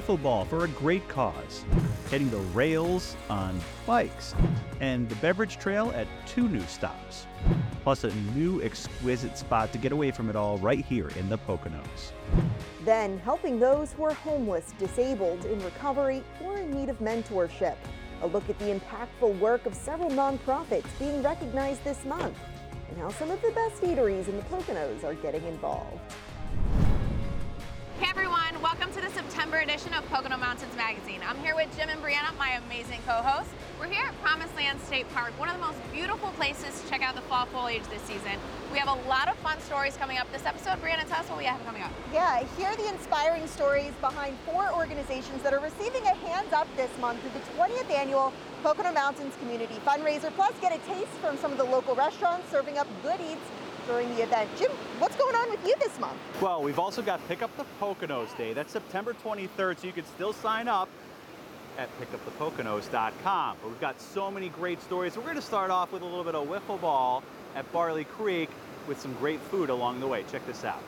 wiffle ball for a great cause, hitting the rails on bikes, and the beverage trail at two new stops, plus a new exquisite spot to get away from it all right here in the Poconos. Then helping those who are homeless, disabled, in recovery, or in need of mentorship. A look at the impactful work of several nonprofits being recognized this month and how some of the best eateries in the Poconos are getting involved. Hey everyone, welcome to the September edition of Pocono Mountains Magazine. I'm here with Jim and Brianna, my amazing co-hosts. We're here at Promised Land State Park, one of the most beautiful places to check out the fall foliage this season. We have a lot of fun stories coming up this episode. Brianna, tell us what we have coming up. Yeah, hear the inspiring stories behind four organizations that are receiving a Hands Up this month through the 20th annual Pocono Mountains Community Fundraiser. Plus, get a taste from some of the local restaurants serving up good eats during the event. Jim, what's going on with you this month? Well, we've also got Pick Up the Poconos Day. That's September 23rd, so you can still sign up at pickupthepoconos.com. But we've got so many great stories. We're going to start off with a little bit of wiffle ball at Barley Creek with some great food along the way. Check this out.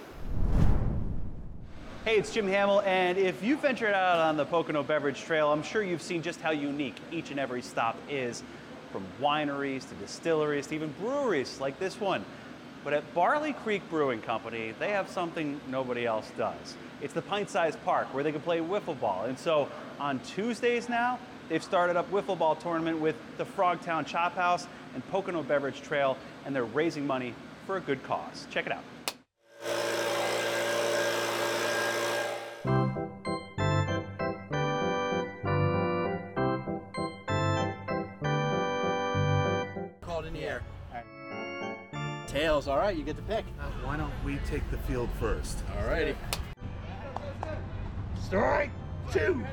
Hey, it's Jim Hamill, and if you've ventured out on the Pocono Beverage Trail, I'm sure you've seen just how unique each and every stop is, from wineries to distilleries to even breweries like this one. But at Barley Creek Brewing Company, they have something nobody else does. It's the pint sized park where they can play wiffle ball. And so on Tuesdays now, they've started up wiffle ball tournament with the Frogtown Chop House and Pocono Beverage Trail, and they're raising money for a good cause. Check it out. Tails, all right, you get to pick. Why don't we take the field first? All righty. Strike two.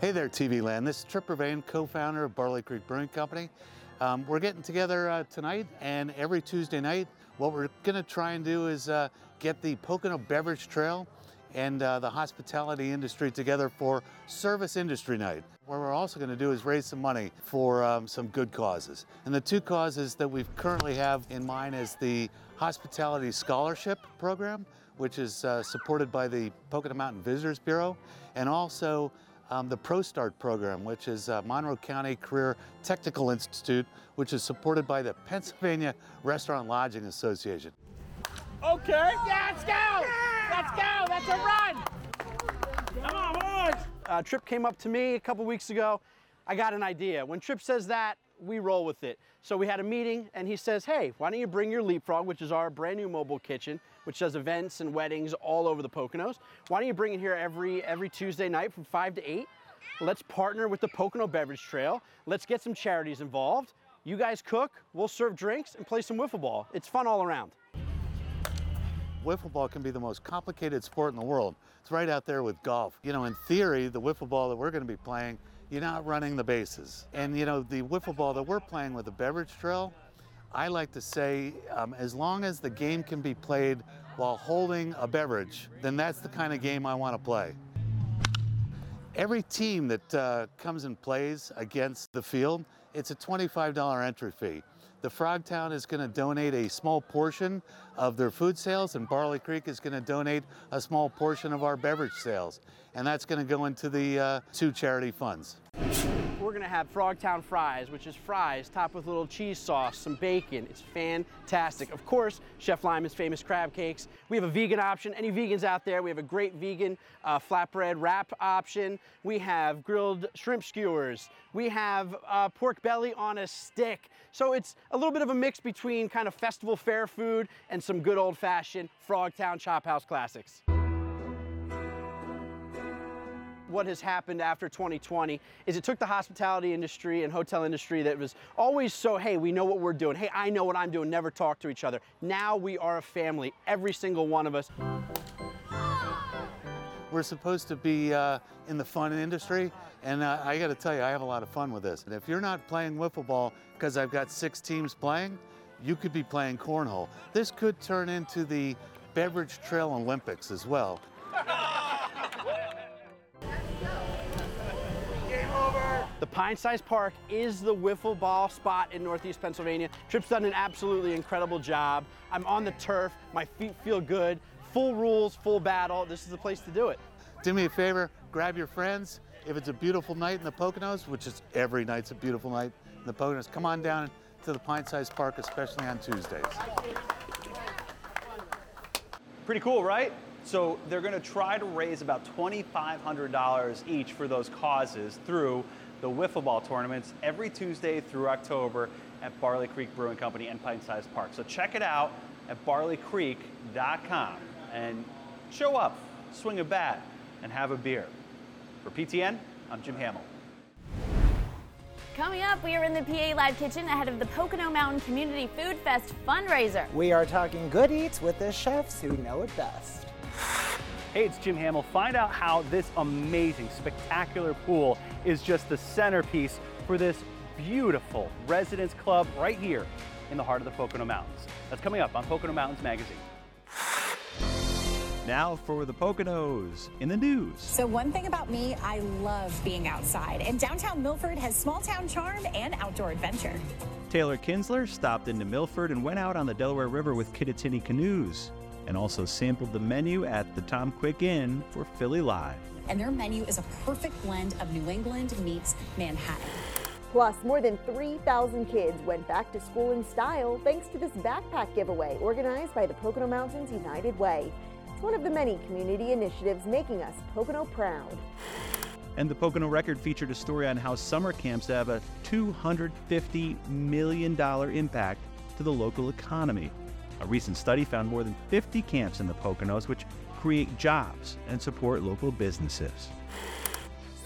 Hey there, TV Land. This is Trip Ruvane, co-founder of Barley Creek Brewing Company. Um, we're getting together uh, tonight and every Tuesday night. What we're going to try and do is uh, get the Pocono Beverage Trail and uh, the hospitality industry together for Service Industry Night. What we're also going to do is raise some money for um, some good causes. And the two causes that we currently have in mind is the Hospitality Scholarship Program, which is uh, supported by the Pocono Mountain Visitors Bureau, and also um, the ProStart program, which is uh, Monroe County Career Technical Institute, which is supported by the Pennsylvania Restaurant Lodging Association. Okay. Yeah, let's go. Let's go. That's a run. Come on, boys. Uh, Trip came up to me a couple weeks ago. I got an idea. When Trip says that, we roll with it. So we had a meeting and he says, hey, why don't you bring your Leapfrog, which is our brand new mobile kitchen, which does events and weddings all over the Poconos. Why don't you bring it here every, every Tuesday night from five to eight? Let's partner with the Pocono Beverage Trail. Let's get some charities involved. You guys cook, we'll serve drinks and play some wiffle ball. It's fun all around. Wiffle ball can be the most complicated sport in the world. It's right out there with golf. You know, in theory, the wiffle ball that we're going to be playing, you're not running the bases. And you know, the wiffle ball that we're playing with the beverage trail, I like to say, um, as long as the game can be played while holding a beverage, then that's the kind of game I want to play. Every team that uh, comes and plays against the field, it's a $25 entry fee. The Frog Town is going to donate a small portion of their food sales, and Barley Creek is going to donate a small portion of our beverage sales. And that's going to go into the uh, two charity funds. We're gonna have Frogtown fries, which is fries topped with a little cheese sauce, some bacon. It's fantastic. Of course, Chef Lyman's famous crab cakes. We have a vegan option. Any vegans out there, we have a great vegan uh, flatbread wrap option. We have grilled shrimp skewers. We have uh, pork belly on a stick. So it's a little bit of a mix between kind of festival fair food and some good old fashioned Frogtown Chop House classics what has happened after 2020 is it took the hospitality industry and hotel industry that was always so, hey, we know what we're doing. Hey, I know what I'm doing, never talk to each other. Now we are a family, every single one of us. We're supposed to be uh, in the fun industry, and uh, I got to tell you, I have a lot of fun with this. And if you're not playing wiffle ball because I've got six teams playing, you could be playing cornhole. This could turn into the Beverage Trail Olympics as well. The Pint Size Park is the wiffle ball spot in Northeast Pennsylvania. Trip's done an absolutely incredible job. I'm on the turf, my feet feel good, full rules, full battle. This is the place to do it. Do me a favor, grab your friends. If it's a beautiful night in the Poconos, which is every night's a beautiful night in the Poconos, come on down to the Pint Size Park, especially on Tuesdays. Pretty cool, right? So they're going to try to raise about $2,500 each for those causes through the wiffle ball tournaments every Tuesday through October at Barley Creek Brewing Company and Pint Size Park. So check it out at barleycreek.com and show up, swing a bat, and have a beer. For PTN, I'm Jim Hamill. Coming up, we are in the PA Live Kitchen ahead of the Pocono Mountain Community Food Fest fundraiser. We are talking good eats with the chefs who know it best. Hey, it's Jim Hamill. Find out how this amazing, spectacular pool is just the centerpiece for this beautiful residence club right here in the heart of the Pocono Mountains. That's coming up on Pocono Mountains Magazine. Now for the Poconos in the news. So, one thing about me, I love being outside, and downtown Milford has small town charm and outdoor adventure. Taylor Kinsler stopped into Milford and went out on the Delaware River with Kittatinny canoes and also sampled the menu at the Tom Quick Inn for Philly Live. And their menu is a perfect blend of New England meets Manhattan. Plus, more than 3,000 kids went back to school in style thanks to this backpack giveaway organized by the Pocono Mountains United Way. It's one of the many community initiatives making us Pocono proud. And the Pocono Record featured a story on how summer camps have a $250 million impact to the local economy. A recent study found more than 50 camps in the Poconos, which create jobs and support local businesses.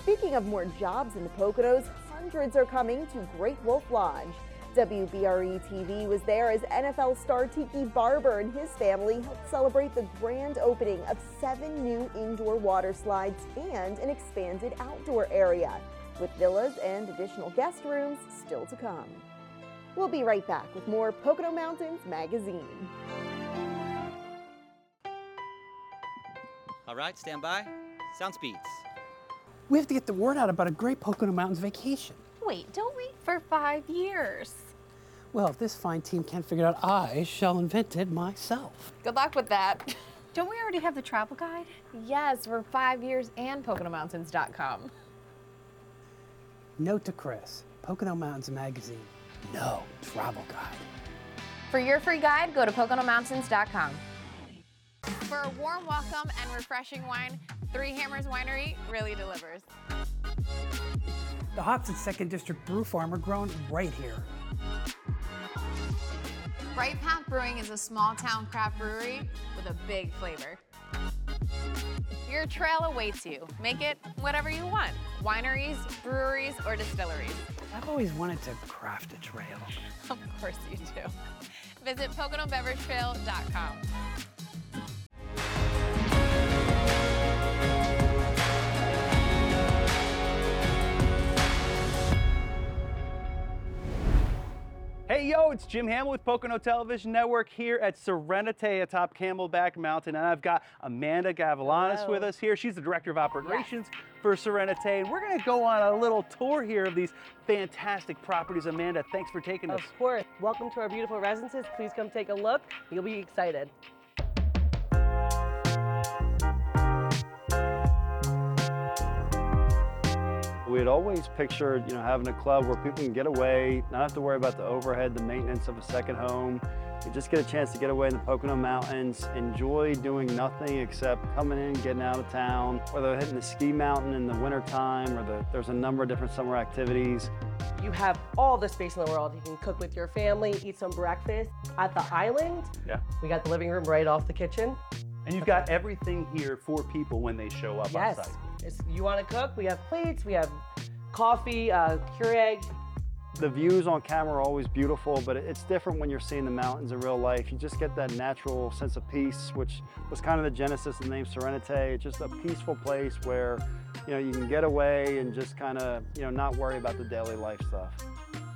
Speaking of more jobs in the Poconos, hundreds are coming to Great Wolf Lodge. WBRE TV was there as NFL star Tiki Barber and his family helped celebrate the grand opening of seven new indoor water slides and an expanded outdoor area, with villas and additional guest rooms still to come. We'll be right back with more Pocono Mountains Magazine. All right, stand by. Sound speeds. We have to get the word out about a great Pocono Mountains vacation. Wait, don't wait for five years. Well, if this fine team can't figure it out, I shall invent it myself. Good luck with that. Don't we already have the travel guide? Yes, for five years and PoconoMountains.com. Note to Chris Pocono Mountains Magazine. No travel guide. For your free guide, go to PoconoMountains.com. For a warm welcome and refreshing wine, Three Hammers Winery really delivers. The hops at Second District Brew Farm are grown right here. Bright Path Brewing is a small town craft brewery with a big flavor. Your trail awaits you. Make it whatever you want wineries, breweries, or distilleries. I've always wanted to craft a trail. Of course you do. Visit PoconoBeverageTrail.com. Hey yo, it's Jim Hamill with Pocono Television Network here at Serenite atop Camelback Mountain. And I've got Amanda Gavalanis with us here. She's the Director of Operations for Serenite. And we're going to go on a little tour here of these fantastic properties. Amanda, thanks for taking us. Of course. Welcome to our beautiful residences. Please come take a look. You'll be excited. We had always pictured, you know, having a club where people can get away, not have to worry about the overhead, the maintenance of a second home. You just get a chance to get away in the Pocono Mountains, enjoy doing nothing except coming in, getting out of town, whether hitting the ski mountain in the wintertime or the, there's a number of different summer activities. You have all the space in the world. You can cook with your family, eat some breakfast. At the island, Yeah. we got the living room right off the kitchen. And you've got everything here for people when they show up on Yes. site. It's, you want to cook? We have plates, we have coffee, uh, Keurig. The views on camera are always beautiful, but it's different when you're seeing the mountains in real life. You just get that natural sense of peace, which was kind of the genesis of the name Serenite. It's just a peaceful place where, you know, you can get away and just kind of, you know, not worry about the daily life stuff.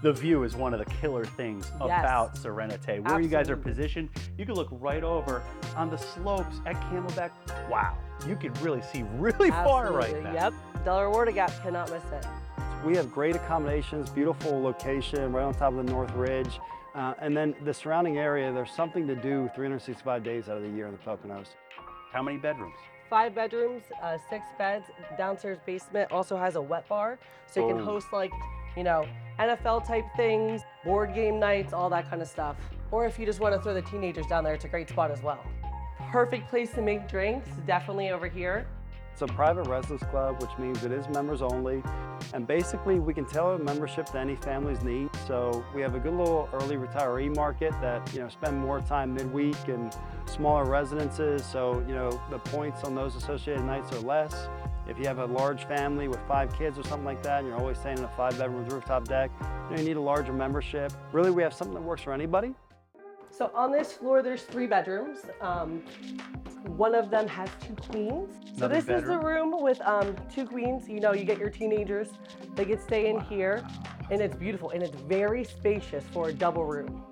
The view is one of the killer things Yes. about Serenite. Where you guys are positioned, you can look right over on the slopes at Camelback. Wow, you can really see really far right now. Yep. Delaware Water Gap cannot miss it. We have great accommodations, beautiful location right on top of the North Ridge. Uh, and then the surrounding area, there's something to do 365 days out of the year in the Poconos. How many bedrooms? Five bedrooms, uh, six beds. Downstairs basement also has a wet bar, so you can host like, you know, NFL type things, board game nights, all that kind of stuff. Or if you just want to throw the teenagers down there, it's a great spot as well. Perfect place to make drinks, definitely over here. It's a private residence club, which means it is members only. And basically, we can tailor membership to any family's needs. So we have a good little early retiree market that, you know, spend more time midweek in smaller residences. So, you know, the points on those associated nights are less. If you have a large family with five kids or something like that, and you're always staying in a five bedroom with rooftop deck, you, know, you need a larger membership. Really, we have something that works for anybody. So on this floor, there's three bedrooms. Um, one of them has two queens. So Another this is the room with um, two queens. You know, you get your teenagers. They could stay in here, and it's beautiful, and it's very spacious for a double room.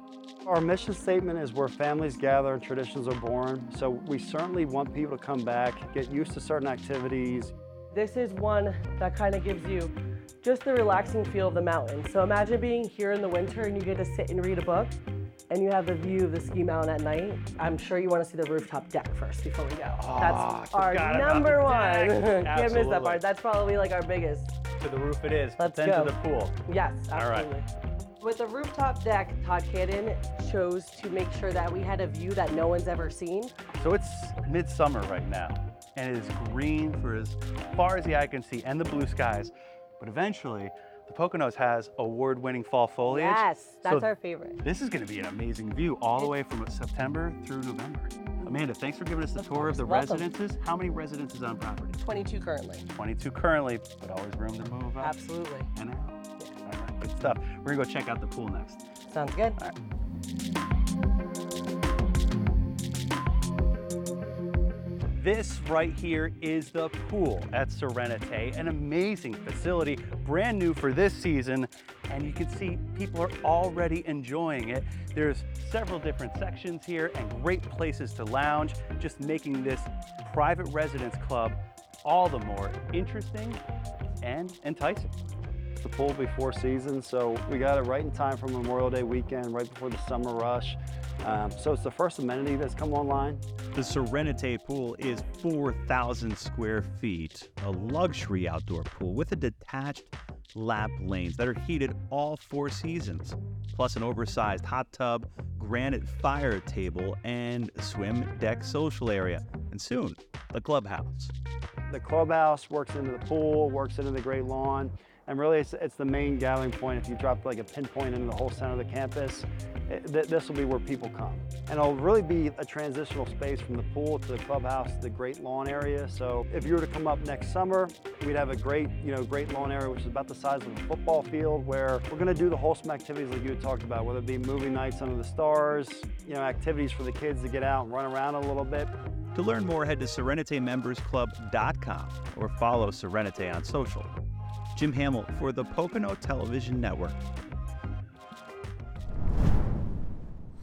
Our mission statement is where families gather and traditions are born. So we certainly want people to come back, get used to certain activities. This is one that kind of gives you just the relaxing feel of the mountain. So imagine being here in the winter and you get to sit and read a book and you have the view of the ski mountain at night. I'm sure you want to see the rooftop deck first before we go. Ah, That's our number one. Can't miss that part. That's probably like our biggest. To the roof it is. Let's then go. to the pool. Yes, right. absolutely. With the rooftop deck, Todd Cadden chose to make sure that we had a view that no one's ever seen. So it's midsummer right now, and it is green for as far as the eye can see, and the blue skies. But eventually, the Poconos has award-winning fall foliage. Yes, that's So our favorite. This is going to be an amazing view all the way from September through November. Amanda, thanks for giving us the tour of the Welcome. residences. How many residences on property? 22 currently. 22 currently, but always room to move up Absolutely. and out. All right, good stuff. We're going to go check out the pool next. Sounds good. This right here is the pool at Serenite, an amazing facility, brand new for this season, and you can see people are already enjoying it. There's several different sections here and great places to lounge, just making this private residence club all the more interesting and enticing. The pool before season, so we got it right in time for Memorial Day weekend, right before the summer rush. Um, so it's the first amenity that's come online. The Serenite pool is 4,000 square feet, a luxury outdoor pool with a detached lap lanes that are heated all four seasons, plus an oversized hot tub, granite fire table, and swim deck social area, and soon the clubhouse. The clubhouse works into the pool, works into the great lawn, and really it's, it's the main gathering point. If you drop like a pinpoint into the whole center of the campus, th- this will be where people come. And it'll really be a transitional space from the pool to the clubhouse to the great lawn area. So if you were to come up next summer, we'd have a great, you know, great lawn area, which is about the size of a football field, where we're gonna do the wholesome activities like you talked about, whether it be movie nights under the stars, you know, activities for the kids to get out and run around a little bit. To learn more, head to SereniteMembersClub.com or follow Serenite on social. Jim Hamill for the Pocono Television Network.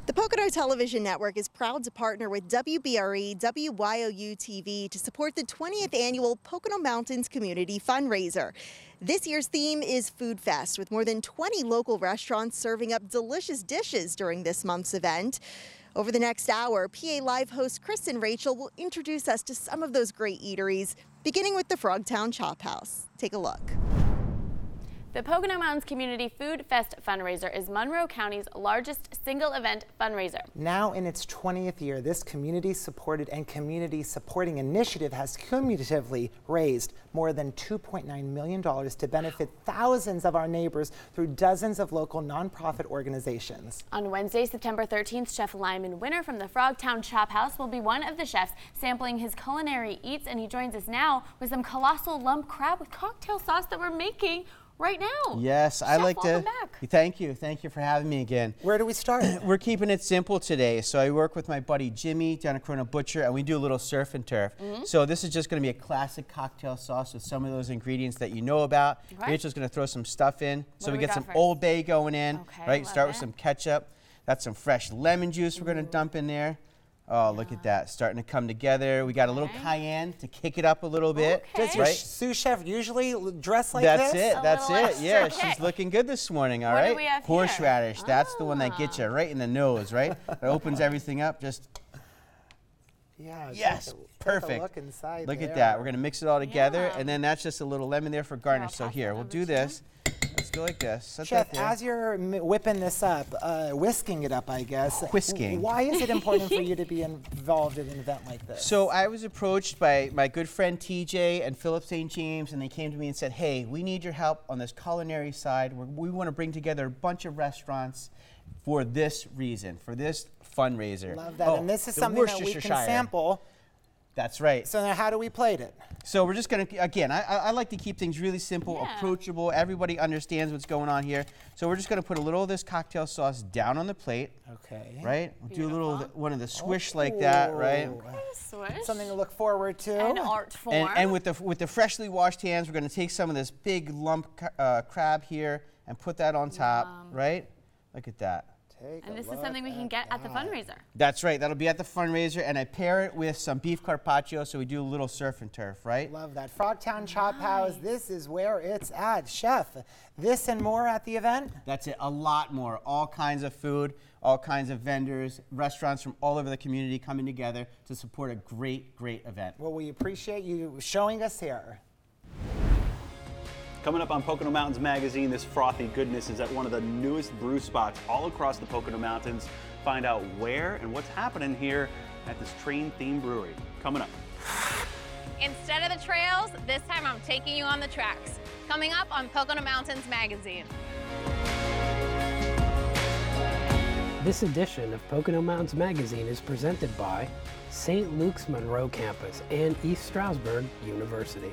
The Pocono Television Network is proud to partner with WBRE WYOU TV to support the 20th annual Pocono Mountains Community Fundraiser. This year's theme is Food Fest, with more than 20 local restaurants serving up delicious dishes during this month's event. Over the next hour, PA Live host Kristen Rachel will introduce us to some of those great eateries, beginning with the Frogtown Chop House. Take a look. The Pocono Mountains Community Food Fest fundraiser is Monroe County's largest single event fundraiser. Now in its 20th year, this community supported and community supporting initiative has cumulatively raised more than $2.9 million to benefit thousands of our neighbors through dozens of local nonprofit organizations. On Wednesday, September 13th, Chef Lyman Winner from the Frogtown Chop House will be one of the chefs sampling his culinary eats, and he joins us now with some colossal lump crab with cocktail sauce that we're making right now. Yes, I Chef, like to. back. Thank you. Thank you for having me again. Where do we start? We're keeping it simple today. So I work with my buddy Jimmy down at Corona Butcher, and we do a little surf and turf. Mhm. So this is just going to be a classic cocktail sauce with some of those ingredients that you know about. Okay. Rachel's going to throw some stuff in. So we we get some first? Old Bay going in. Okay, right. Start love with some ketchup. That's some fresh lemon juice we're going to dump in there. Oh, look at that. Starting to come together. We got a little cayenne to kick it up a little bit. Okay. Does your right? sous chef usually l- dress like this? that's this? it. That's it. Yeah, she's looking good this morning. All What do we have Horseradish. That's the one that gets Ah. you right in the nose. Right. That opens everything up. Just Yeah. take Yes, a- take a perfect. look inside Look at that. We're gonna mix it all together, Yeah. and then that's just a little lemon there for garnish. So here, we'll do this. Let's go like this. Set Chef, as you're whipping this up, uh, whisking it up, I guess. Whisking. Why is it important for you to be involved in an event like this? So I was approached by my good friend TJ and Philip St. James, and they came to me and said, "Hey, we need your help on this culinary side. We're, we want to bring together a bunch of restaurants for this reason, for this fundraiser." Love that. Oh, and this is something that we can sample. That's right. So now, how do we plate it? So we're just gonna again. I, I I like to keep things really simple, Yeah. approachable. Everybody understands what's going on here. So we're just gonna put a little of this cocktail sauce down on the plate. Okay. Right. We'll do a little of the- one of the swish like that. Right. Ooh. Swish. Something to look forward to. An art form. And, and with the with the freshly washed hands, we're gonna take some of this big lump uh, crab here and put that on top. Right. Look at that. Take and this is something we can at get at the fundraiser. That's right. That'll be at the fundraiser, and I pair it with some beef carpaccio, so we do a little surf and turf. Right. Love that. Frogtown Chop House, this is where it's at. Chef, this and more at the event? That's it. A lot more. All kinds of food, all kinds of vendors, restaurants from all over the community coming together to support a great, great event. Well, we appreciate you showing us here. Coming up on Pocono Mountains Magazine, this frothy goodness is at one of the newest brew spots all across the Pocono Mountains. Find out where and what's happening here at this train themed brewery. Coming up. Instead of the trails, this time I'm taking you on the tracks. Coming up on Pocono Mountains Magazine. This edition of Pocono Mountains Magazine is presented by St. Luke's Monroe Campus and East Stroudsburg University.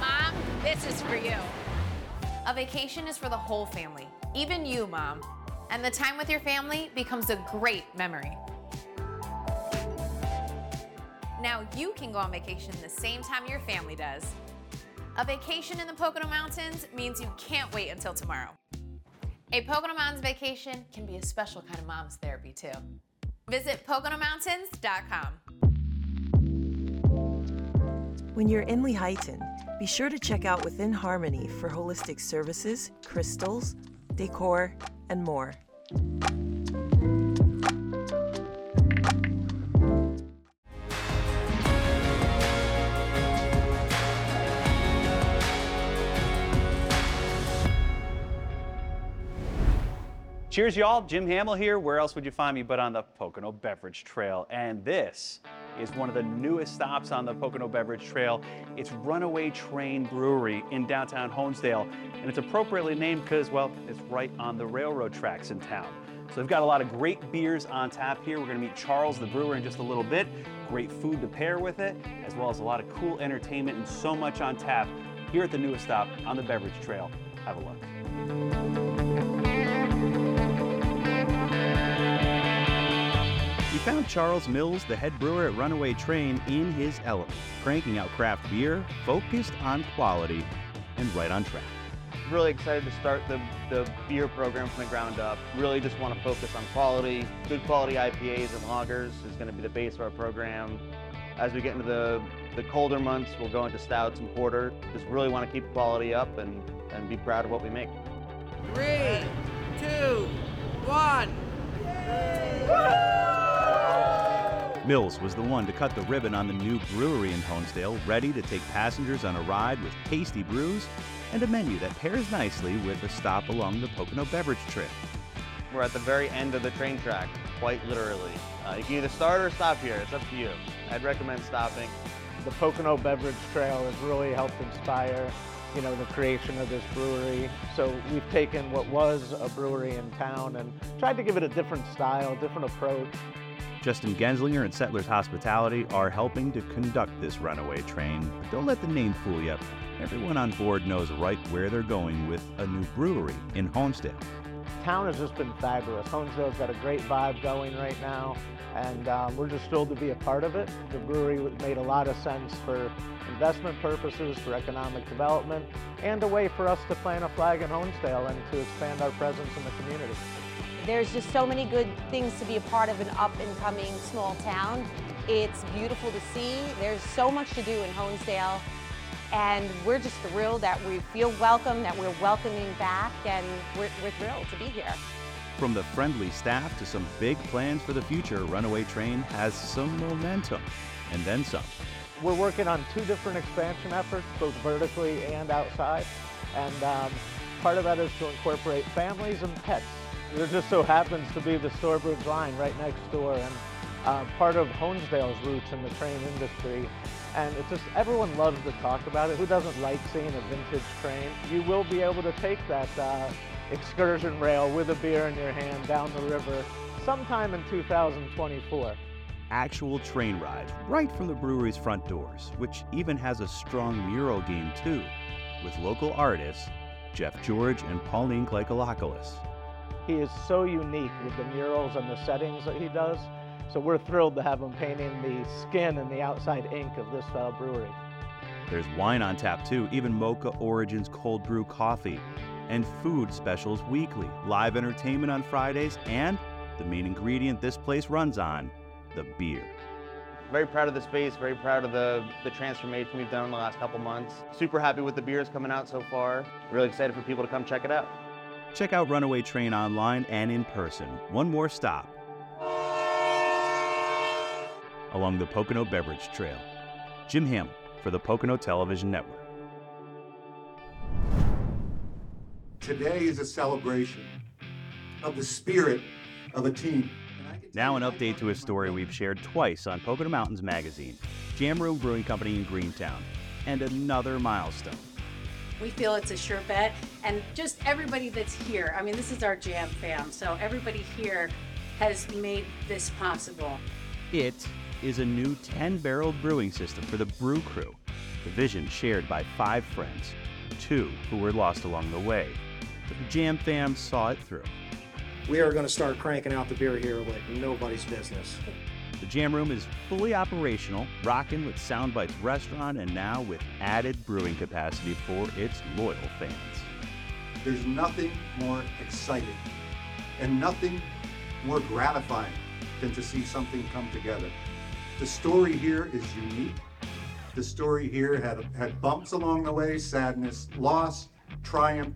Mom, this is for you. A vacation is for the whole family, even you, Mom. And the time with your family becomes a great memory. Now you can go on vacation the same time your family does. A vacation in the Pocono Mountains means you can't wait until tomorrow. A Pocono Mountains vacation can be a special kind of mom's therapy, too. Visit PoconoMountains.com. When you're in Lehighton, be sure to check out Within Harmony for holistic services, crystals, decor, and more. Cheers, y'all. Jim Hamill here. Where else would you find me but on the Pocono Beverage Trail? And this is one of the newest stops on the Pocono Beverage Trail. It's Runaway Train Brewery in downtown Honesdale. And it's appropriately named because, well, it's right on the railroad tracks in town. So they've got a lot of great beers on tap here. We're going to meet Charles, the brewer, in just a little bit. Great food to pair with it, as well as a lot of cool entertainment and so much on tap here at the newest stop on the Beverage Trail. Have a look. Found Charles Mills, the head brewer at Runaway Train, in his element, cranking out craft beer, focused on quality, and right on track. Really excited to start the, the beer program from the ground up. Really just want to focus on quality. Good quality IPAs and lagers is going to be the base of our program. As we get into the, the colder months, we'll go into stouts and porter. Just really want to keep quality up and, and be proud of what we make. Three, two, one. Mills was the one to cut the ribbon on the new brewery in Honesdale, ready to take passengers on a ride with tasty brews and a menu that pairs nicely with a stop along the Pocono Beverage Trail. We're at the very end of the train track, quite literally. Uh, you can either start or stop here. It's up to you. I'd recommend stopping. The Pocono Beverage Trail has really helped inspire, you know, the creation of this brewery. So we've taken what was a brewery in town and tried to give it a different style, different approach. Justin Genslinger and Settlers Hospitality are helping to conduct this runaway train, but don't let the name fool you. Everyone on board knows right where they're going with a new brewery in Honesdale. Town has just been fabulous. Honesdale's got a great vibe going right now, and um, we're just thrilled to be a part of it. The brewery made a lot of sense for investment purposes, for economic development, and a way for us to plant a flag in Honesdale and to expand our presence in the community. There's just so many good things to be a part of an up and coming small town. It's beautiful to see. There's so much to do in Honesdale. And we're just thrilled that we feel welcome, that we're welcoming back, and we're, we're thrilled to be here. From the friendly staff to some big plans for the future, Runaway Train has some momentum and then some. We're working on two different expansion efforts, both vertically and outside. And um, part of that is to incorporate families and pets. There just so happens to be the Stourbridge line right next door and uh, part of Honesdale's roots in the train industry. And it's just, everyone loves to talk about it. Who doesn't like seeing a vintage train? You will be able to take that uh, excursion rail with a beer in your hand down the river sometime in 2024 actual train rides right from the brewery's front doors, which even has a strong mural game too, with local artists Jeff George and Pauline Kleikolopoulos. He is so unique with the murals and the settings that he does. So we're thrilled to have him painting the skin and the outside ink of this uh, brewery. There's wine on tap too, even Mocha Origins cold brew coffee, and food specials weekly, live entertainment on Fridays, and the main ingredient this place runs on the beer. Very proud of the space, very proud of the, the transformation we've done in the last couple months. Super happy with the beers coming out so far. Really excited for people to come check it out. Check out Runaway Train online and in person. One more stop along the Pocono Beverage Trail. Jim Ham for the Pocono Television Network. Today is a celebration of the spirit of a team. Now, an update to a story we've shared twice on Pocono Mountains Magazine Jam Room Brewing Company in Greentown, and another milestone. We feel it's a sure bet, and just everybody that's here. I mean, this is our jam fam, so everybody here has made this possible. It is a new 10 barrel brewing system for the Brew Crew, the vision shared by five friends, two who were lost along the way. But the Jam fam saw it through. We are going to start cranking out the beer here like nobody's business. The Jam Room is fully operational, rocking with Soundbites Restaurant, and now with added brewing capacity for its loyal fans. There's nothing more exciting and nothing more gratifying than to see something come together. The story here is unique. The story here had, had bumps along the way, sadness, loss, triumph.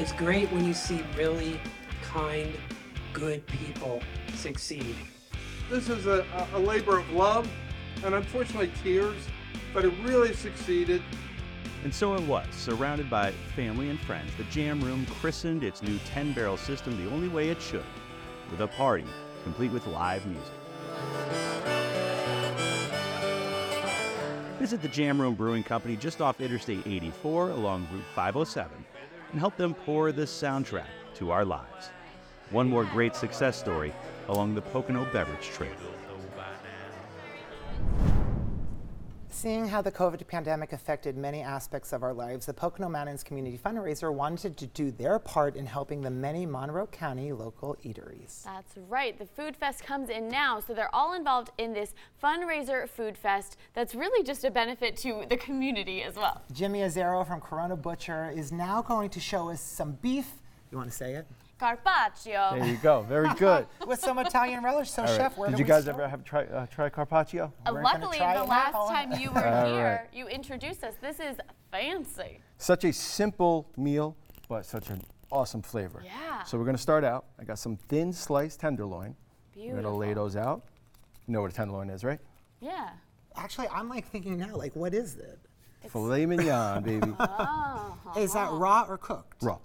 It's great when you see really kind, good people succeed. This is a, a labor of love and unfortunately tears, but it really succeeded. And so it was, surrounded by family and friends. The Jam Room christened its new 10 barrel system the only way it should, with a party complete with live music. Visit the Jam Room Brewing Company just off Interstate 84 along Route 507 and help them pour this soundtrack to our lives. One more great success story along the Pocono Beverage Trail. Seeing how the COVID pandemic affected many aspects of our lives, the Pocono Mountains Community Fundraiser wanted to do their part in helping the many Monroe County local eateries. That's right. The Food Fest comes in now, so they're all involved in this fundraiser food fest that's really just a benefit to the community as well. Jimmy Azero from Corona Butcher is now going to show us some beef. You want to say it? Carpaccio. There you go. Very good. With some Italian relish. So, All right. chef, where Did do you we guys start? ever have try, uh, try carpaccio? Uh, luckily, try the last now. time you were here, right. you introduced us. This is fancy. Such a simple meal, but such an awesome flavor. Yeah. So we're going to start out. I got some thin sliced tenderloin. Beautiful. We're going to lay those out. You know what a tenderloin is, right? Yeah. Actually, I'm like thinking now, like, what is it? Filet mignon, baby. Oh. Is that raw or cooked? Raw.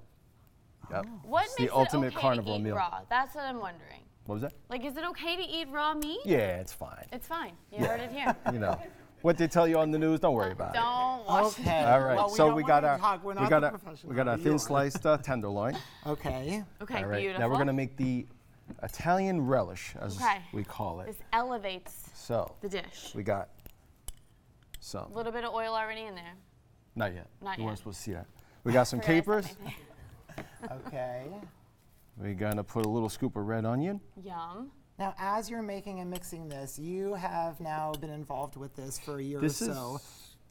Yep. What It's makes the ultimate it okay carnivore to eat meal. raw? That's what I'm wondering. What was that? Like, is it okay to eat raw meat? Yeah, it's fine. It's fine. You heard it here. You know, what they tell you on the news, don't worry about it. Don't watch Okay. All right, Well, we so don't we want got to our talk. We're we not got the our we got our You thin are. sliced uh, tenderloin. Okay. Okay, All right, beautiful. now we're gonna make the Italian relish, as Okay. we call it. This elevates So the dish. we got some. A little bit of oil already in there. Not yet. Not yet. you weren't supposed to see that. We got some Forgot I said capers. anything. Okay. We're gonna put a little scoop of red onion. Yum. Now, as you're making and mixing this, you have now been involved with this for a year This or is so.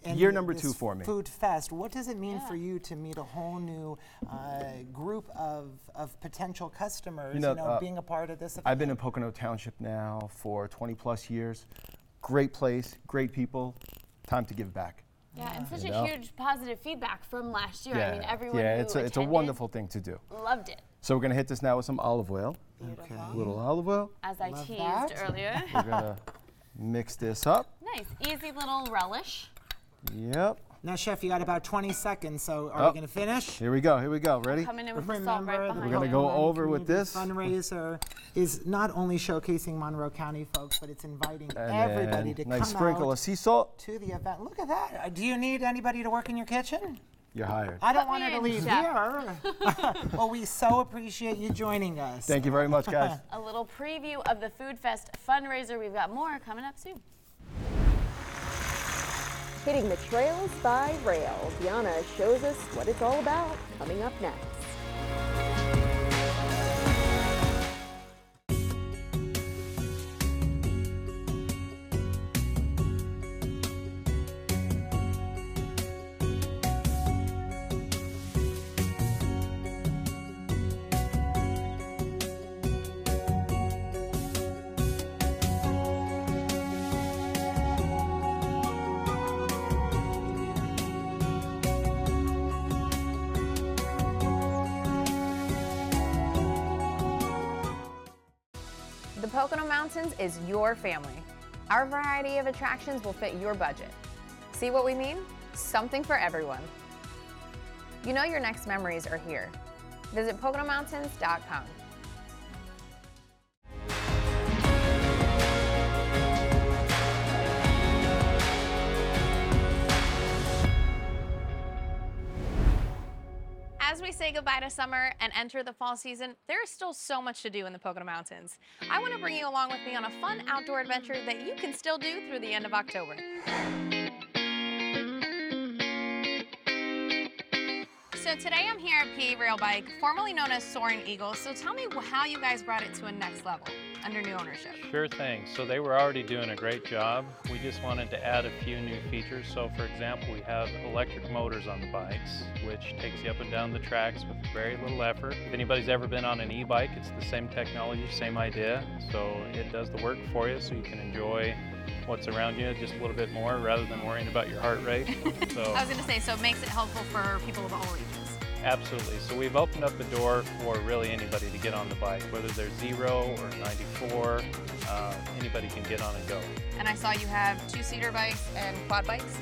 in Year number this two for me. Food Fest. What does it mean for you to meet a whole new uh, group of, of potential customers? You know, uh, being a part of this. I've been in Pocono Township now for 20 plus years. Great place, great people. Time to give back. Yeah, and such You a know? huge positive feedback from last year. I mean, everyone yeah, who it's a, it's a wonderful thing to do. Loved it. So we're gonna hit this now with some olive oil. Okay. A little olive oil. As I Love teased that. earlier. We're gonna mix this up. nice, easy little relish. Yep. Now, Chef, you got about 20 seconds, so are Oh, we going to finish? Here we go. Here we go. Ready? Coming in with the salt right Remember, behind We're gonna go Pocono over with Community this. Fundraiser is not only showcasing Monroe County folks, but it's inviting And everybody then to nice come sprinkle out of sea salt. to the event. Look at that. Uh, Do you need anybody to work in your kitchen? You're hired. I don't Put want me her to in, leave Chef. here. well, we so appreciate you joining us. Thank you very much, guys. A little preview of the Food Fest fundraiser. We've got more coming up soon. Hitting the trails by rail. Diana shows us what it's all about coming up next. Pocono Mountains is your family. Our variety of attractions will fit your budget. See what we mean? Something for everyone. You know your next memories are here. Visit PoconoMountains.com. say goodbye to summer and enter the fall season, there is still so much to do in the Pocono Mountains. I want to bring you along with me on a fun outdoor adventure that you can still do through the end of October. So today I'm here at PA Rail Bike, formerly known as Soaring Eagle. So tell me how you guys brought it to a next level under new ownership. Sure thing. So they were already doing a great job. We just wanted to add a few new features. So for example, we have electric motors on the bikes, which takes you up and down the tracks with very little effort. If anybody's ever been on an e-bike, it's the same technology, same idea. So it does the work for you so you can enjoy what's around you just a little bit more rather than worrying about your heart rate. So I was going to say, so it makes it helpful for people of all ages. Absolutely. So we've opened up the door for really anybody to get on the bike, whether they're zero or 94, uh, anybody can get on and go. And I saw you have two-seater bikes and quad bikes.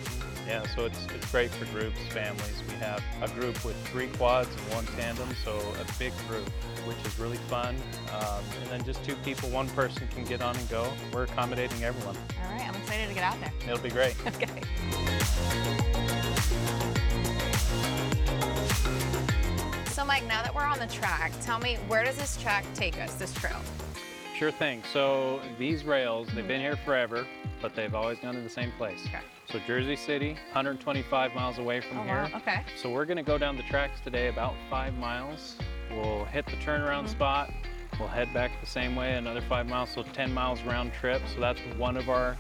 Yeah, so it's, it's great for groups, families. We have a group with three quads and one tandem, so a big group, which is really fun. Um, and then just two people, one person can get on and go. We're accommodating everyone. All right, I'm excited to get out there. It'll be great. Okay. So Mike, now that we're on the track, tell me where does this track take us, this trail? Sure thing. So these rails, they've been here forever, but they've always gone to the same place. Okay. So Jersey City, 125 miles away from Oh, here. wow, okay. So we're gonna go down the tracks today about five miles. We'll hit the turnaround spot. We'll head back the same way, another five miles, so 10 miles round trip. So that's one of our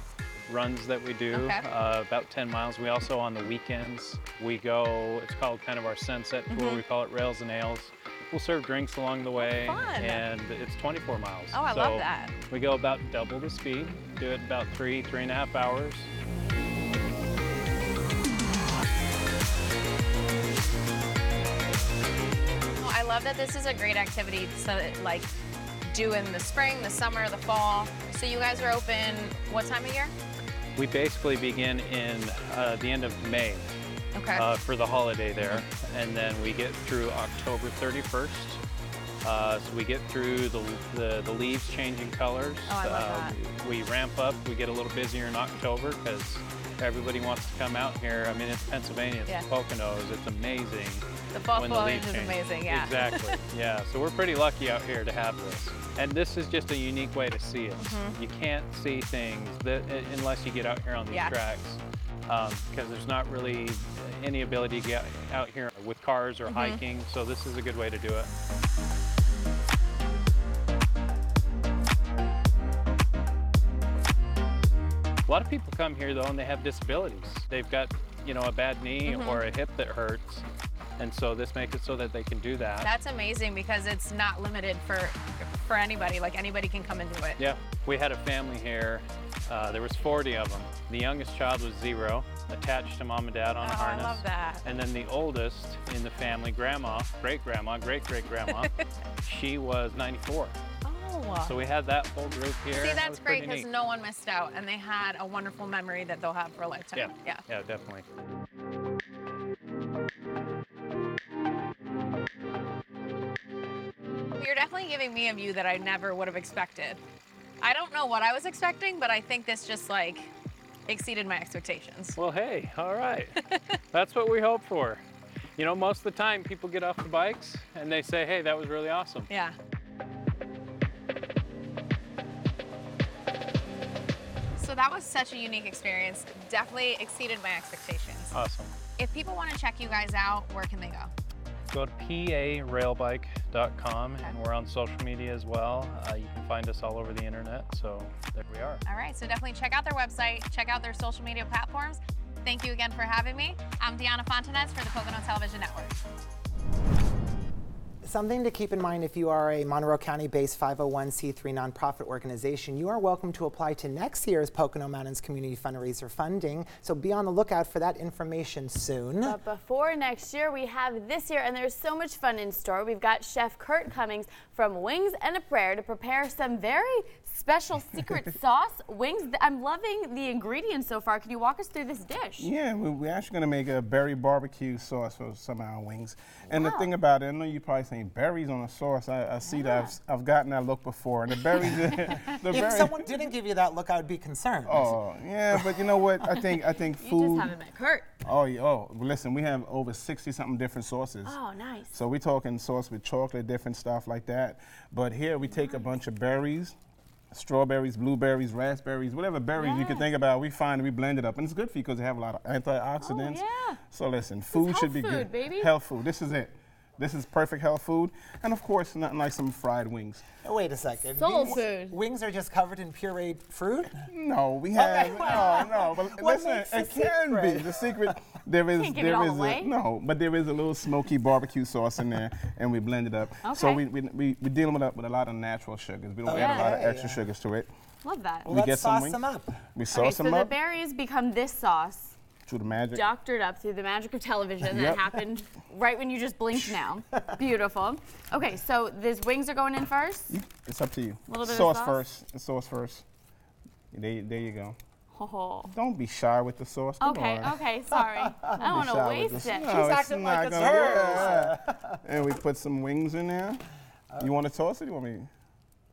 runs that we do, Okay. uh, about 10 miles. We also, on the weekends, we go, it's called kind of our sunset tour. Mhm. We call it Rails and Ales. We'll serve drinks along the way, fun. and it's 24 miles. Oh, I so love that. We go about double the speed, do it about three, three and a half hours. Love that this is a great activity to like do in the spring, the summer, the fall. So you guys are open what time of year? We basically begin in uh, the end of May Okay. uh, for the holiday there, and then we get through October 31st. Uh, so we get through the, the, the leaves changing colors. Oh, I love Uh, we ramp up, we get a little busier in October because everybody wants to come out here. I mean, it's Pennsylvania, it's Yeah. the Poconos, it's amazing. The when foliage is change. amazing, yeah. Exactly, yeah. So we're pretty lucky out here to have this. And this is just a unique way to see it. Mhm. You can't see things that, unless you get out here on these Yeah. tracks because there's not really any ability to get out here with cars or Mhm. hiking. So this is a good way to do it. Lot of people come here though and they have disabilities. They've got you know, a bad knee Mhm. or a hip that hurts. And so this makes it so that they can do that. That's amazing because it's not limited for for anybody. Like anybody can come and do it. Yeah, we had a family here. Uh, there was 40 of them. The youngest child was zero, attached to mom and dad on a Oh, I harness. love that. And then the oldest in the family, grandma, great grandma, great great grandma, she was 94. So we had that whole group here. See, that's was great because no one missed out and they had a wonderful memory that they'll have for a lifetime. Yeah, Yeah. yeah, definitely. You're definitely giving me a view that I never would have expected. I don't know what I was expecting, but I think this just like exceeded my expectations. Well, hey, all right. That's what we hope for. You know, most of the time people get off the bikes and they say, hey, that was really awesome. Yeah. So that was such a unique experience. Definitely exceeded my expectations. Awesome. If people want to check you guys out, where can they go? Go to parailbike.com and we're on social media as well. Uh, you can find us all over the internet. So there we are. All right, so definitely check out their website, check out their social media platforms. Thank you again for having me. I'm Deanna Fontanez for the Pocono Television Network. Something to keep in mind if you are a Monroe County based 501c3 nonprofit organization, you are welcome to apply to next year's Pocono Mountains Community Fundraiser funding. So be on the lookout for that information soon. But before next year, we have this year, and there's so much fun in store. We've got Chef Kurt Cummings from Wings and a Prayer to prepare some very special secret sauce wings. I'm loving the ingredients so far. Can you walk us through this dish? Yeah, we- we're actually going to make a berry barbecue sauce for some of our wings. And the thing about it, I know you're probably saying berries on a sauce. I, I see that. I've, I've gotten that look before. And the berries, the if berry- someone didn't give you that look, I would be concerned. Oh, yeah, but you know what? I think I think You food. just haven't met Kurt. Oh, yeah, oh, listen, we have over 60 something different sauces. Oh, nice. So we're talking sauce with chocolate, different stuff like that. But here we take a bunch of berries, strawberries, blueberries, raspberries, whatever berries you can think about. We find we blend it up, and it's good for you because they have a lot of antioxidants. Oh, yeah. So listen, food should be food, good. baby. Health food. This is it. This is perfect health food, and of course, nothing like some fried wings. Oh, wait a second. Soul These food. Wings are just covered in pureed fruit? No, we have Okay. no, no. But What listen, makes it the can be the secret. There is Can't give it all is away. a no, but there is a little smoky barbecue sauce in there, and we blend it up. So Okay. we we we we dealing with a, with a lot of natural sugars. We don't oh, add a lot of Okay. extra sugars to it. Love that. Well, we let's get some sauce wings. them up. We Okay, sauce so them the berries become this sauce. Through the magic. doctored up through the magic of television that Yep. happened right when you just blinked now. Beautiful. Okay, so these wings are going in first. It's up to you. Little bit of sauce sauce? first. Sauce first. There, there you go. Oh. Don't be shy with the sauce. Come Okay, on. okay, sorry. I don't want to waste it. She's it's acting like it's gonna- hers. yeah. and we put some wings in there. You want to toss it? You want me?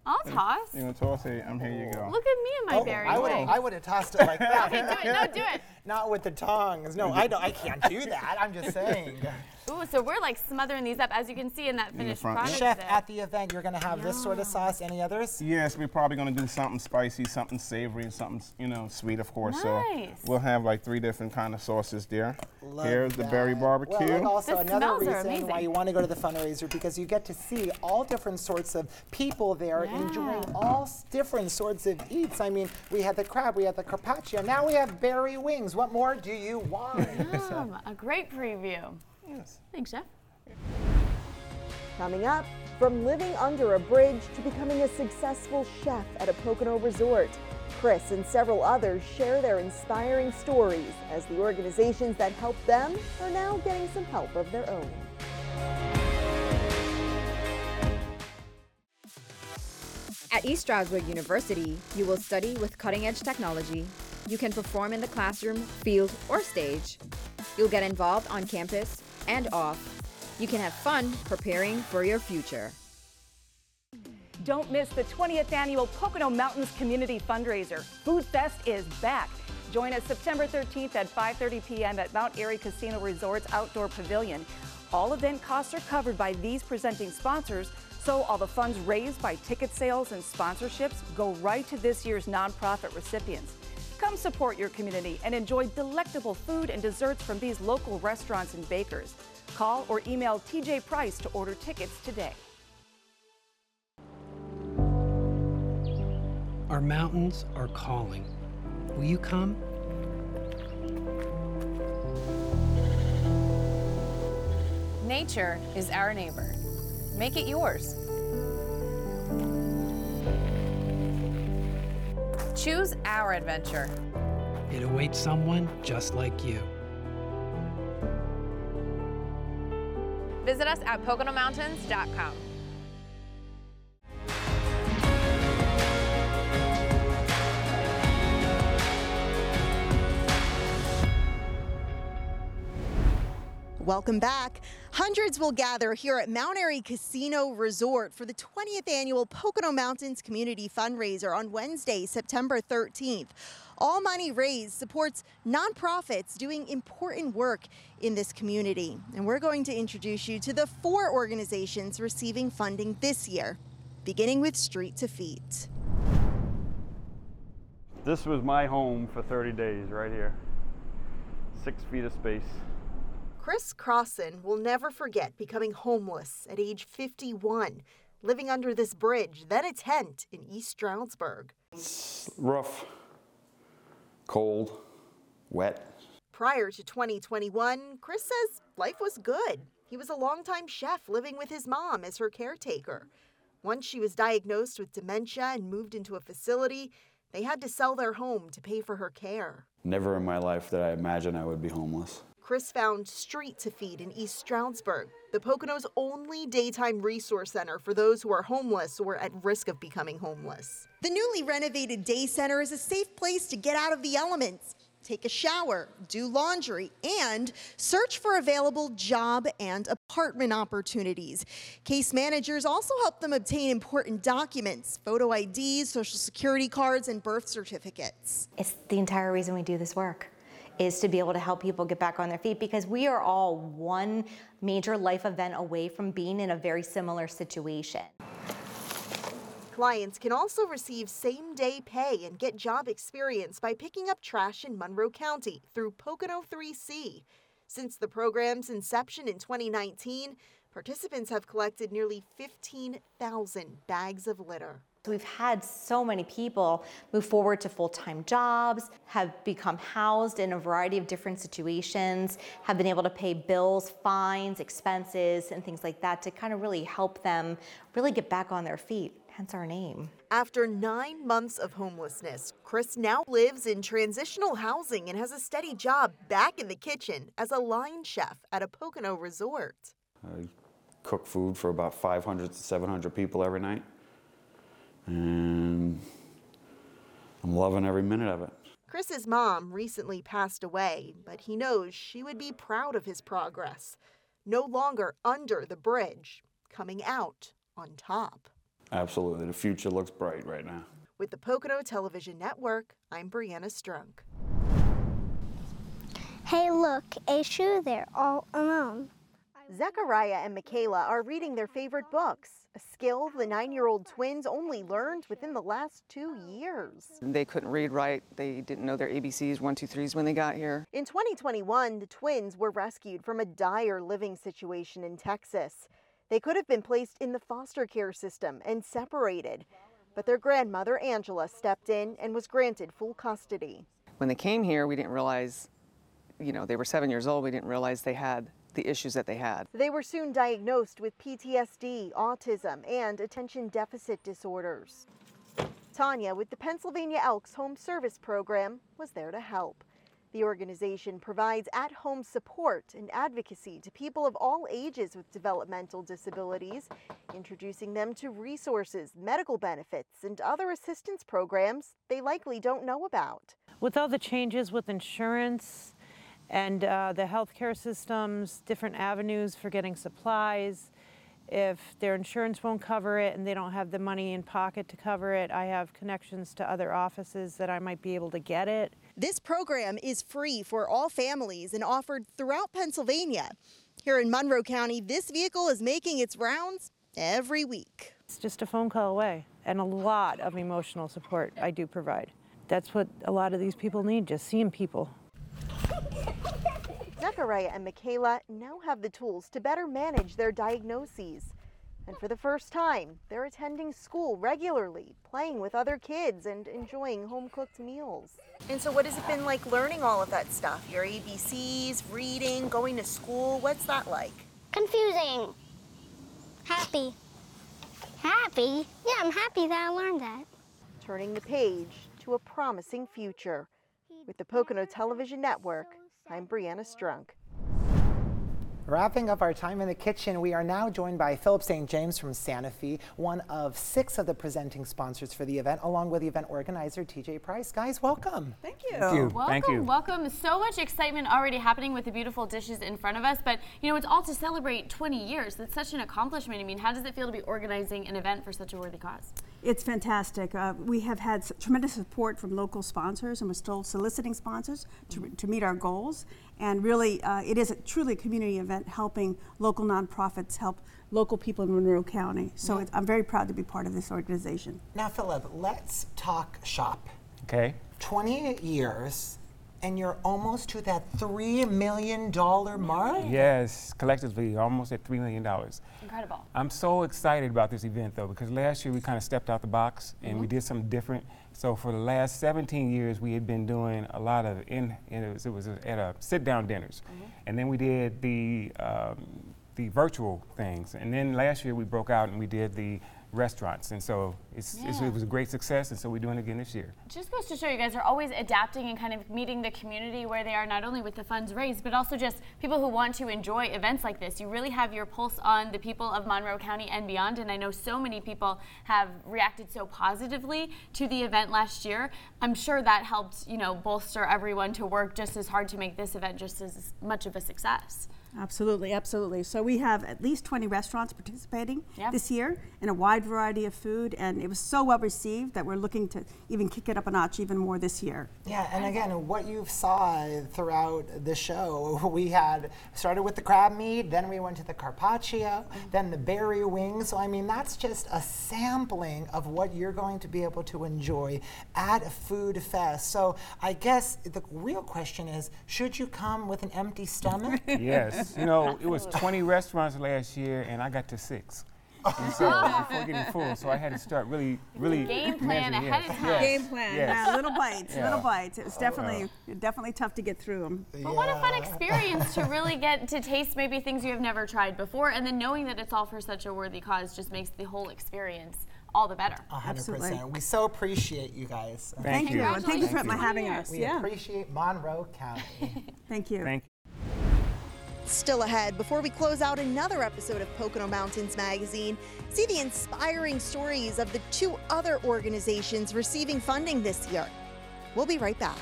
I'll toss. You want to toss it? I'm here. You go. Look at me and my Oh, berry I would wing. I would have tossed it like that. Okay, do it. No, do it. Not with the tongs. No, I don't. I can't do that. I'm just saying. Ooh, so we're like smothering these up, as you can see in that the finished front, product. Chef, at the event, you're going to have this sort of sauce. Any others? Yes, we're probably gonna do something spicy, something savory, and something you know sweet, of course. Nice. So we'll have like three different kind of sauces there. Love Here's the berry barbecue. Well, and also The another smells are reason why you want to go to the fundraiser because you get to see all different sorts of people there Yeah. enjoying all different sorts of eats. I mean, we had the crab, we had the carpaccio, now we have berry wings. What more do you want? Yum, a great preview. Yes. Thanks, Jeff. Coming up, from living under a bridge to becoming a successful chef at a Pocono resort. Chris and several others share their inspiring stories as the organizations that help them are now getting some help of their own. At East Stroudsburg University, you will study with cutting edge technology. You can perform in the classroom, field, or stage. You'll get involved on campus and off. You can have fun preparing for your future. Don't miss the 20th annual Pocono Mountains Community Fundraiser. Food Fest is back. Join us September 13th at 5:30 p.m. at Mount Airy Casino Resort's Outdoor Pavilion. All event costs are covered by these presenting sponsors, so all the funds raised by ticket sales and sponsorships go right to this year's nonprofit recipients. Come support your community and enjoy delectable food and desserts from these local restaurants and bakers. Call or email TJ Price to order tickets today. Our mountains are calling. Will you come? Nature is our neighbor. Make it yours. Choose our adventure. It awaits someone just like you. Visit us at PoconoMountains.com. Welcome back. Hundreds will gather here at Mount Airy Casino Resort for the 20th annual Pocono Mountains Community Fundraiser on Wednesday, September 13th. All money raised supports nonprofits doing important work in this community. And we're going to introduce you to the four organizations receiving funding this year, beginning with Street to Feet. This was my home for 30 days right here. Six feet of space. Chris Crossan will never forget becoming homeless at age 51, living under this bridge, then a tent in East Stroudsburg. It's rough, cold, wet. Prior to 2021, Chris says life was good. He was a longtime chef living with his mom as her caretaker. Once she was diagnosed with dementia and moved into a facility, they had to sell their home to pay for her care. Never in my life did I imagine I would be homeless. Chris found Street to Feet in East Stroudsburg, the Pocono's only daytime resource center for those who are homeless or at risk of becoming homeless. The newly renovated day center is a safe place to get out of the elements, take a shower, do laundry, and search for available job and apartment opportunities. Case managers also help them obtain important documents, photo IDs, social security cards, and birth certificates. It's the entire reason we do this work is to be able to help people get back on their feet because we are all one major life event away from being in a very similar situation. Clients can also receive same day pay and get job experience by picking up trash in Monroe County through Pocono 3C. Since the program's inception in 2019, participants have collected nearly 15,000 bags of litter. We've had so many people move forward to full-time jobs, have become housed in a variety of different situations, have been able to pay bills, fines, expenses, and things like that to kind of really help them really get back on their feet, hence our name. After nine months of homelessness, Chris now lives in transitional housing and has a steady job back in the kitchen as a line chef at a Pocono resort. I cook food for about 500 to 700 people every night and I'm loving every minute of it. Chris's mom recently passed away, but he knows she would be proud of his progress. No longer under the bridge, coming out on top. Absolutely. The future looks bright right now. With the Pocono Television Network, I'm Brianna Strunk. Hey, look, a shoe there all alone. Zechariah and Michaela are reading their favorite books, a skill the nine year old twins only learned within the last two years. They couldn't read write, They didn't know their ABCs, one, two, threes when they got here. In 2021, the twins were rescued from a dire living situation in Texas. They could have been placed in the foster care system and separated, but their grandmother, Angela, stepped in and was granted full custody. When they came here, we didn't realize, you know, they were seven years old. We didn't realize they had the issues that they had. They were soon diagnosed with PTSD, autism, and attention deficit disorders. Tanya with the Pennsylvania Elks Home Service Program was there to help. The organization provides at home support and advocacy to people of all ages with developmental disabilities, introducing them to resources, medical benefits, and other assistance programs they likely don't know about. With all the changes with insurance, and uh, the healthcare systems, different avenues for getting supplies. If their insurance won't cover it and they don't have the money in pocket to cover it, I have connections to other offices that I might be able to get it. This program is free for all families and offered throughout Pennsylvania. Here in Monroe County, this vehicle is making its rounds every week. It's just a phone call away and a lot of emotional support I do provide. That's what a lot of these people need, just seeing people. Zechariah and Michaela now have the tools to better manage their diagnoses. And for the first time, they're attending school regularly, playing with other kids, and enjoying home cooked meals. And so, what has it been like learning all of that stuff? Your ABCs, reading, going to school? What's that like? Confusing. Happy. Happy? Yeah, I'm happy that I learned that. Turning the page to a promising future. With the Pocono Television Network, I'm Brianna Strunk. Wrapping up our time in the kitchen, we are now joined by Philip St. James from Sanofi, one of six of the presenting sponsors for the event, along with the event organizer TJ Price. Guys, welcome. Thank you. Thank you. Welcome, Thank you. welcome. So much excitement already happening with the beautiful dishes in front of us, but you know, it's all to celebrate 20 years. That's such an accomplishment. I mean, how does it feel to be organizing an event for such a worthy cause? It's fantastic. Uh, we have had s- tremendous support from local sponsors, and we're still soliciting sponsors to, to meet our goals. And really, uh, it is a, truly a community event helping local nonprofits help local people in Monroe County. So Yeah. it's, I'm very proud to be part of this organization. Now, Philip, let's talk shop. Okay. 20 years, and you're almost to that $3 million mark? Yes, collectively, almost at $3 million. Incredible. I'm so excited about this event, though, because last year we kind of stepped out the box and we Mhm. did something different. So for the last 17 years, we had been doing a lot of in, in it was, it was at a sit-down dinners, and then we did the um, the virtual things, and then last year we broke out and we did the restaurants, and so it's, it's, it was a great success, and so we're doing it again this year. just goes to show you guys are always adapting and kind of meeting the community where they are, not only with the funds raised, but also just people who want to enjoy events like this. You really have your pulse on the people of Monroe County and beyond, and I know so many people have reacted so positively to the event last year. I'm sure that helped, you know, bolster everyone to work just as hard to make this event just as much of a success. Absolutely, absolutely. So we have at least 20 restaurants participating Yeah. this year in a wide variety of food, and it was so well received that we're looking to even kick it up a notch even more this year. Yeah, and again, what you saw throughout the show, we had started with the crab meat, then we went to the carpaccio, mm-hmm. then the berry wings. So, I mean, that's just a sampling of what you're going to be able to enjoy at a food fest. So, I guess the real question is should you come with an empty stomach? Yes, you know, it was 20 restaurants last year, and I got to six. And so before getting full, so I had to start really, really Game plan measuring, ahead yes, of time. yes, Game plan. yes. Yeah, little bites, Yeah. little bites. It was uh, definitely, definitely tough to get through them. But what a fun experience to really get to taste maybe things you have never tried before, and then knowing that it's all for such a worthy cause just makes the whole experience all the better. A hundred percent. We so appreciate you guys. Thank Thank you. you. And thank you for having us. We Yeah. appreciate Monroe County. Thank you. Thank Still ahead, before we close out another episode of Pocono Mountains Magazine, see the inspiring stories of the two other organizations receiving funding this year. We'll be right back.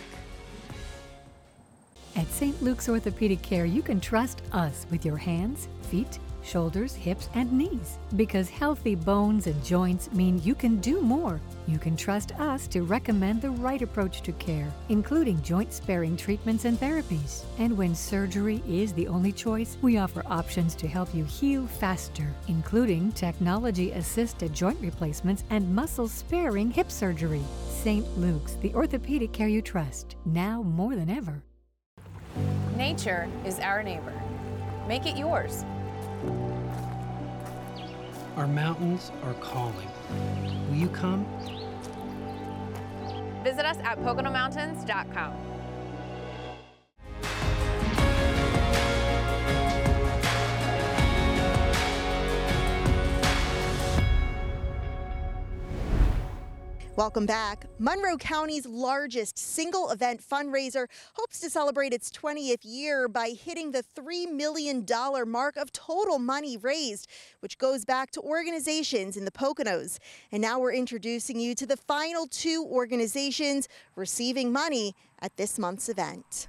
At St. Luke's Orthopedic Care, you can trust us with your hands, feet, shoulders, hips, and knees. Because healthy bones and joints mean you can do more. You can trust us to recommend the right approach to care, including joint sparing treatments and therapies. And when surgery is the only choice, we offer options to help you heal faster, including technology assisted joint replacements and muscle sparing hip surgery. St. Luke's, the orthopedic care you trust, now more than ever. Nature is our neighbor. Make it yours. Our mountains are calling. Will you come? Visit us at PoconoMountains.com. Welcome back. Monroe County's largest single event fundraiser hopes to celebrate its 20th year by hitting the $3 million mark of total money raised, which goes back to organizations in the Poconos. And now we're introducing you to the final two organizations receiving money at this month's event.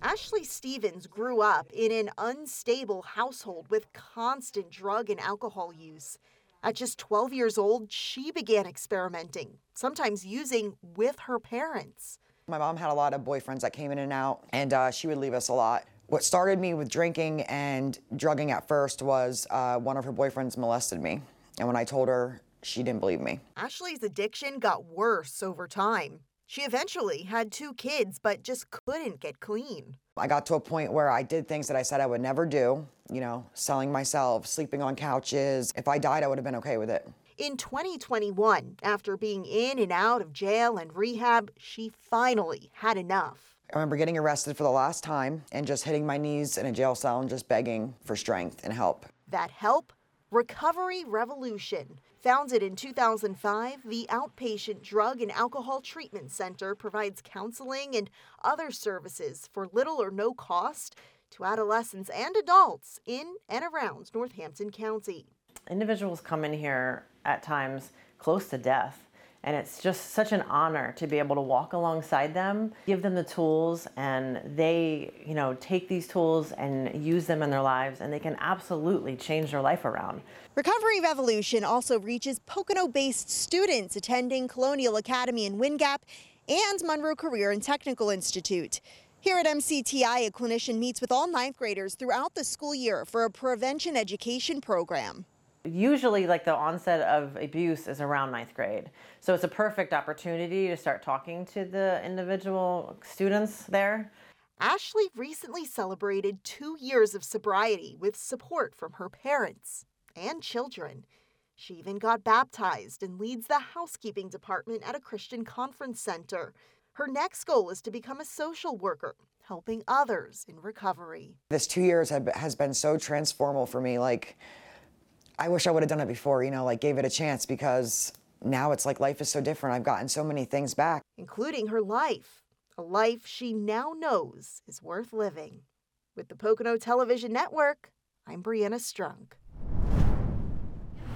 Ashley Stevens grew up in an unstable household with constant drug and alcohol use. At just 12 years old, she began experimenting, sometimes using with her parents. My mom had a lot of boyfriends that came in and out, and uh, she would leave us a lot. What started me with drinking and drugging at first was uh, one of her boyfriends molested me. And when I told her, she didn't believe me. Ashley's addiction got worse over time. She eventually had two kids, but just couldn't get clean. I got to a point where I did things that I said I would never do, you know, selling myself, sleeping on couches. If I died, I would have been okay with it. In 2021, after being in and out of jail and rehab, she finally had enough. I remember getting arrested for the last time and just hitting my knees in a jail cell and just begging for strength and help. That help? Recovery Revolution. Founded in 2005, the Outpatient Drug and Alcohol Treatment Center provides counseling and other services for little or no cost to adolescents and adults in and around Northampton County. Individuals come in here at times close to death and it's just such an honor to be able to walk alongside them, give them the tools, and they, you know, take these tools and use them in their lives, and they can absolutely change their life around. Recovery Revolution also reaches Pocono based students attending Colonial Academy in Wind Gap and Monroe Career and Technical Institute. Here at MCTI, a clinician meets with all ninth graders throughout the school year for a prevention education program. Usually, like the onset of abuse is around ninth grade. So it's a perfect opportunity to start talking to the individual students there. Ashley recently celebrated two years of sobriety with support from her parents and children. She even got baptized and leads the housekeeping department at a Christian conference center. Her next goal is to become a social worker, helping others in recovery. This two years has been so transformational for me. Like, I wish I would have done it before, you know, like gave it a chance because now it's like life is so different. I've gotten so many things back, including her life, a life she now knows is worth living. With the Pocono Television Network, I'm Brianna Strunk.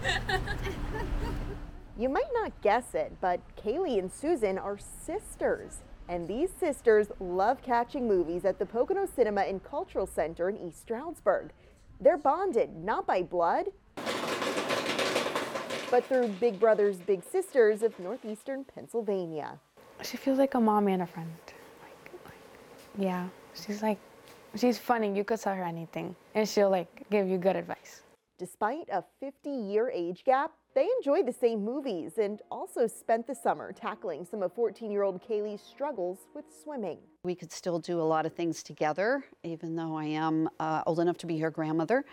you might not guess it, but Kaylee and Susan are sisters. And these sisters love catching movies at the Pocono Cinema and Cultural Center in East Stroudsburg. They're bonded not by blood, but through Big Brothers Big Sisters of Northeastern Pennsylvania. She feels like a mommy and a friend. Like, like, yeah, she's like, she's funny. You could tell her anything, and she'll like give you good advice. Despite a 50-year age gap, they enjoy the same movies and also spent the summer tackling some of 14-year-old Kaylee's struggles with swimming. We could still do a lot of things together, even though I am uh, old enough to be her grandmother.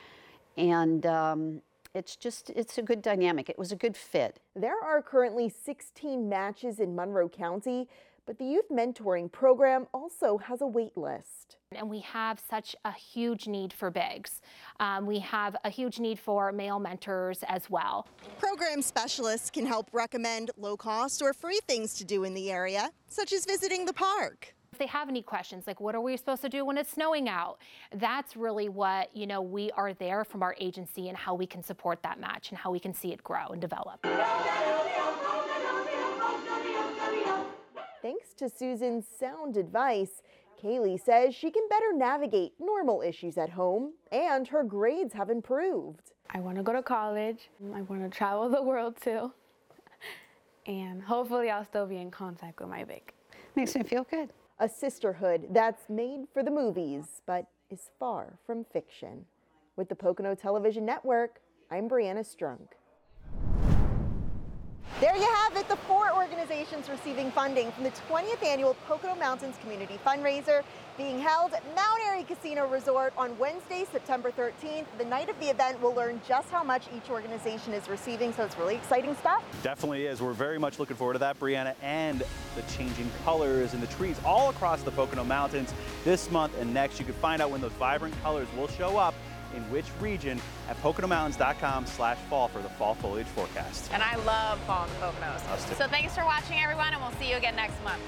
And um, it's just, it's a good dynamic. It was a good fit. There are currently 16 matches in Monroe County, but the youth mentoring program also has a wait list. And we have such a huge need for bigs. Um, we have a huge need for male mentors as well. Program specialists can help recommend low cost or free things to do in the area, such as visiting the park if they have any questions, like what are we supposed to do when it's snowing out? That's really what, you know, we are there from our agency and how we can support that match and how we can see it grow and develop. Thanks to Susan's sound advice, Kaylee says she can better navigate normal issues at home and her grades have improved. I want to go to college. I want to travel the world too. And hopefully I'll still be in contact with my big. Makes me feel good a sisterhood that's made for the movies but is far from fiction. With the Pocono Television Network, I'm Brianna Strunk. There you have it, the four organizations receiving funding from the 20th annual Pocono Mountains Community Fundraiser being held at Mount Airy Casino Resort on Wednesday, September 13th. The night of the event, we'll learn just how much each organization is receiving, so it's really exciting stuff. Definitely is. We're very much looking forward to that, Brianna, and the changing colors and the trees all across the Pocono Mountains this month and next. You can find out when those vibrant colors will show up in which region at PoconoMountains.com slash fall for the fall foliage forecast. And I love fall in the Poconos. So thanks for watching, everyone, and we'll see you again next month.